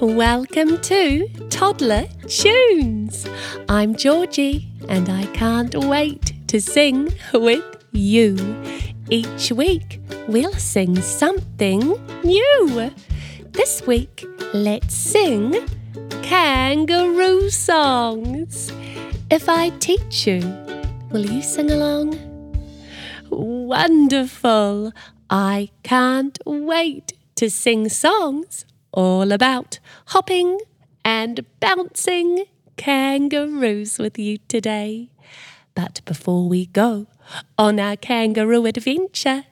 Welcome to Toddler Tunes. I'm Georgie and I can't wait to sing with you. Each week we'll sing something new. This week, let's sing kangaroo songs. If I teach you, will you sing along? Wonderful! I can't wait to sing songs all about hopping and bouncing kangaroos with you today. But before we go on our kangaroo adventure,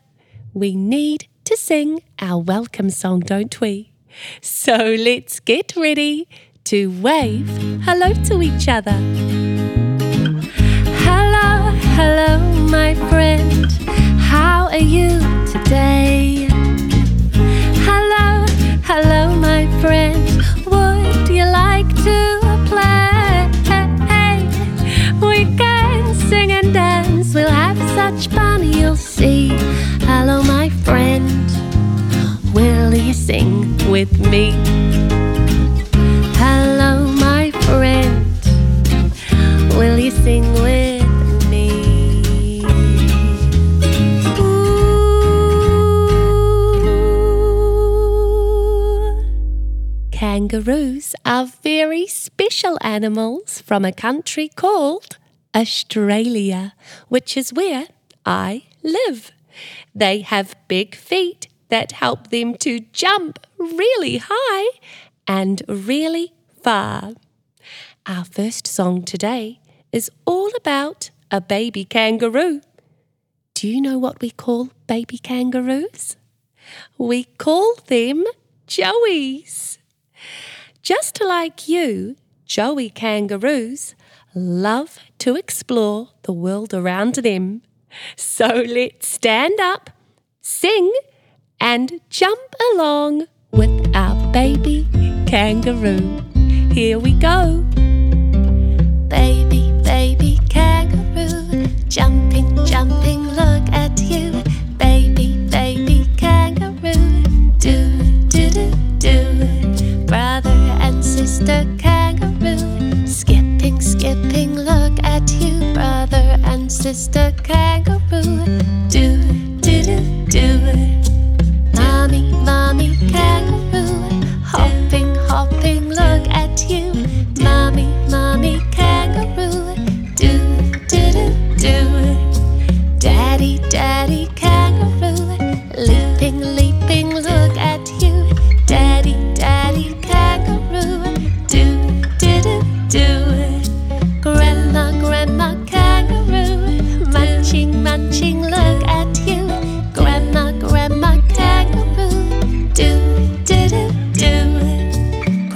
we need to sing our welcome song, don't we? So let's get ready to wave hello to each other. Hello, hello, my friend. How are you today? Hello, my friend. Will you sing with me? Hello, my friend. Will you sing with me? Kangaroos are very special animals from a country called Australia, which is where I live. They have big feet that help them to jump really high and really far. Our first song today is all about a baby kangaroo. Do you know what we call baby kangaroos? We call them joeys. Just like you, joey kangaroos love to explore the world around them. So let's stand up, sing, and jump along with our baby kangaroo. Here we go. Baby, baby kangaroo, jumping, jumping,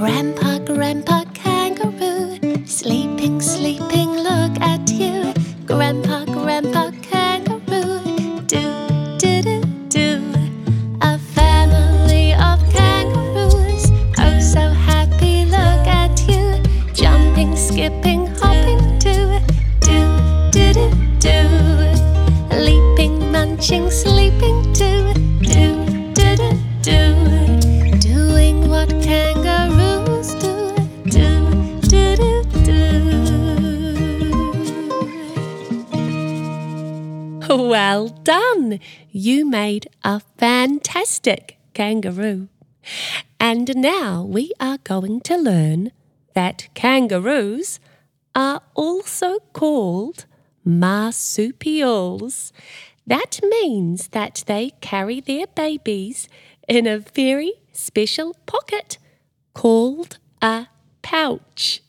Grandpa, grandpa kangaroo, sleeping, sleeping, look at you. Grandpa, grandpa kangaroo, do, do, do, do. A family of kangaroos, oh so happy, look at you. Jumping, skipping, hopping, do, do, do, do, do. Leaping, munching, sleeping, do, Well done! You made a fantastic kangaroo. And now we are going to learn that kangaroos are also called marsupials. That means that they carry their babies in a very special pocket called a pouch.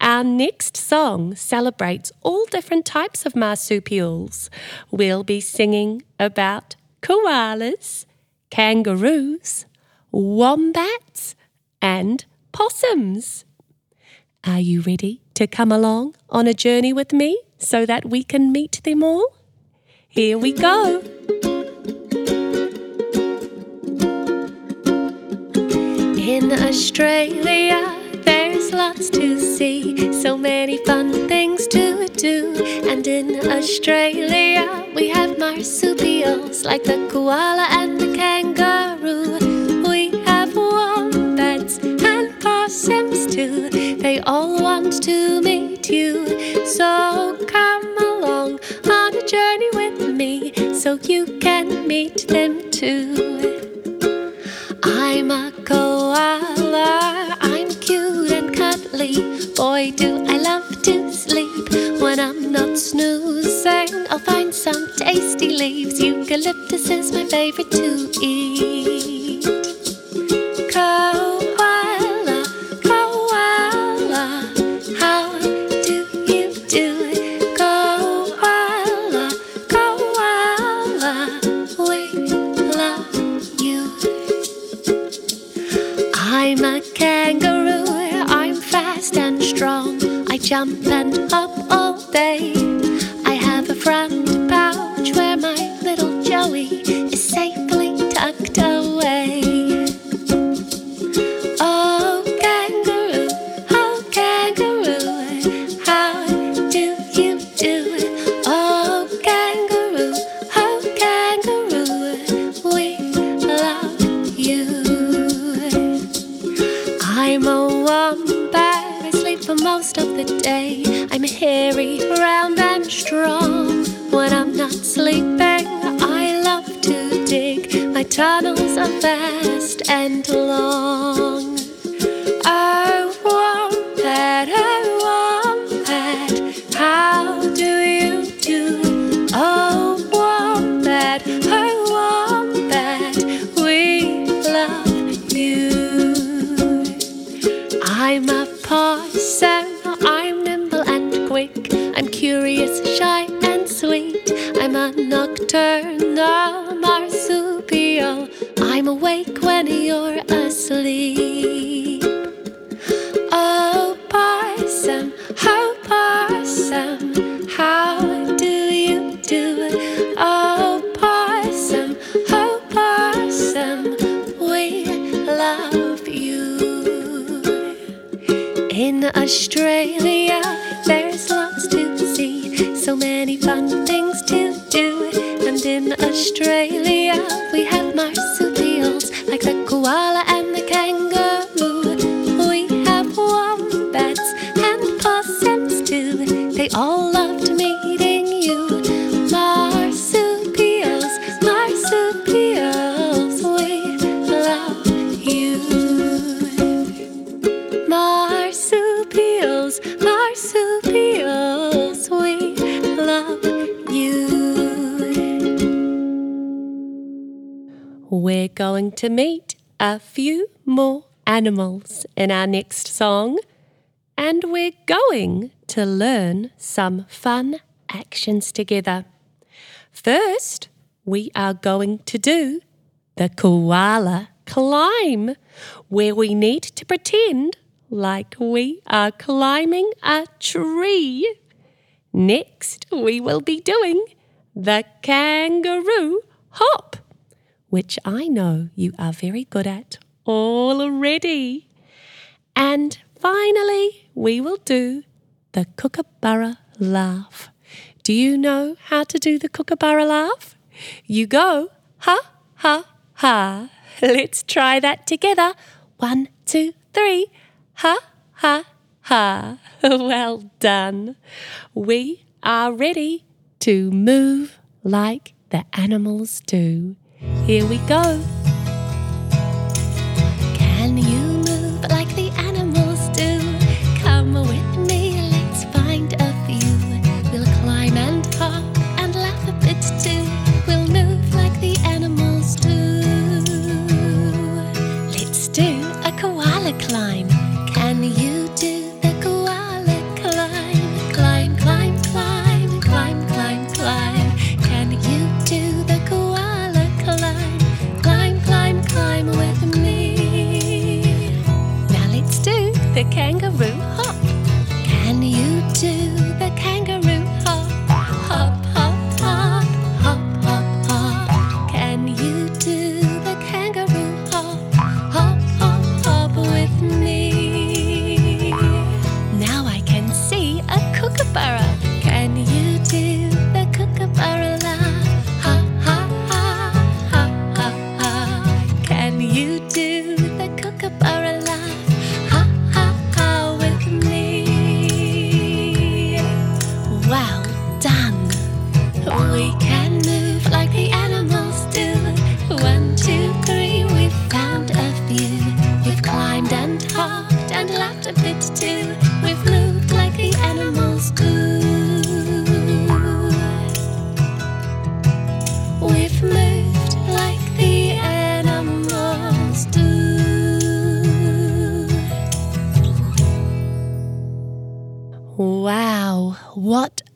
Our next song celebrates all different types of marsupials. We'll be singing about koalas, kangaroos, wombats, and possums. Are you ready to come along on a journey with me so that we can meet them all? Here we go. In Australia, Lots to see, so many fun things to do. And in Australia, we have marsupials like the koala and the kangaroo. We have wombats and possums too. They all want to meet you. Boy, do I love to sleep when I'm not snoozing. I'll find some tasty leaves. Eucalyptus is my favorite to eat. Koala, koala, how do you do? Koala, koala, we love you. I'm a jump and hop all day. I have a front tunnels Awake when you're asleep. Oh, possum, oh, possum, how do you do? It? Oh, possum, oh, possum, we love you. In Australia, there's lots to see, so many fun things to do. And in Australia, we have marsupials going to meet a few more animals in our next song, and we're going to learn some fun actions together. First, we are going to do the koala climb, where we need to pretend like we are climbing a tree. Next, we will be doing the kangaroo hop, which I know you are very good at already. And finally, we will do the kookaburra laugh. Do you know how to do the kookaburra laugh? You go, ha, ha, ha. Let's try that together. One, two, three. Ha, ha, ha. Well done. We are ready to move like the animals do. Here we go.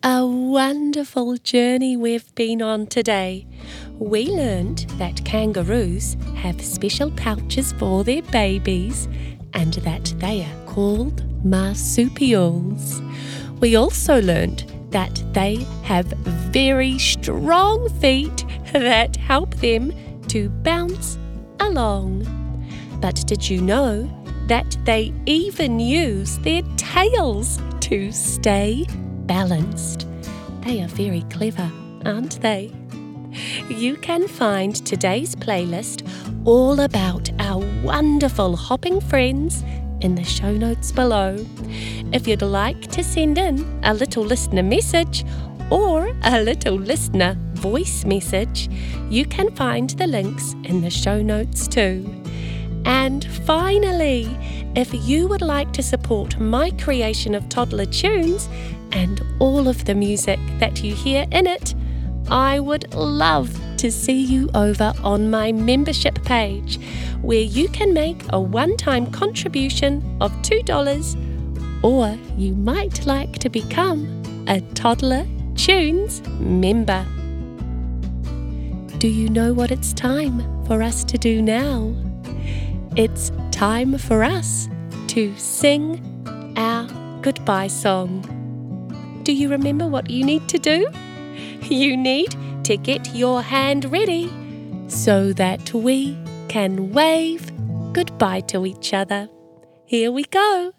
A wonderful journey we've been on today. We learned that kangaroos have special pouches for their babies and that they are called marsupials. We also learned that they have very strong feet that help them to bounce along. But did you know that they even use their tails to stay balanced? They are very clever, aren't they? You can find today's playlist all about our wonderful hopping friends in the show notes below. If you'd like to send in a little listener message or a little listener voice message, you can find the links in the show notes too. And finally, if you would like to support my creation of toddler tunes and all of the music that you hear in it, I would love to see you over on my membership page, where you can make a one time contribution of $2, or you might like to become a Toddler Tunes member. Do you know what it's time for us to do now? It's time for us to sing our goodbye song. Do you remember what you need to do? You need to get your hand ready so that we can wave goodbye to each other. Here we go.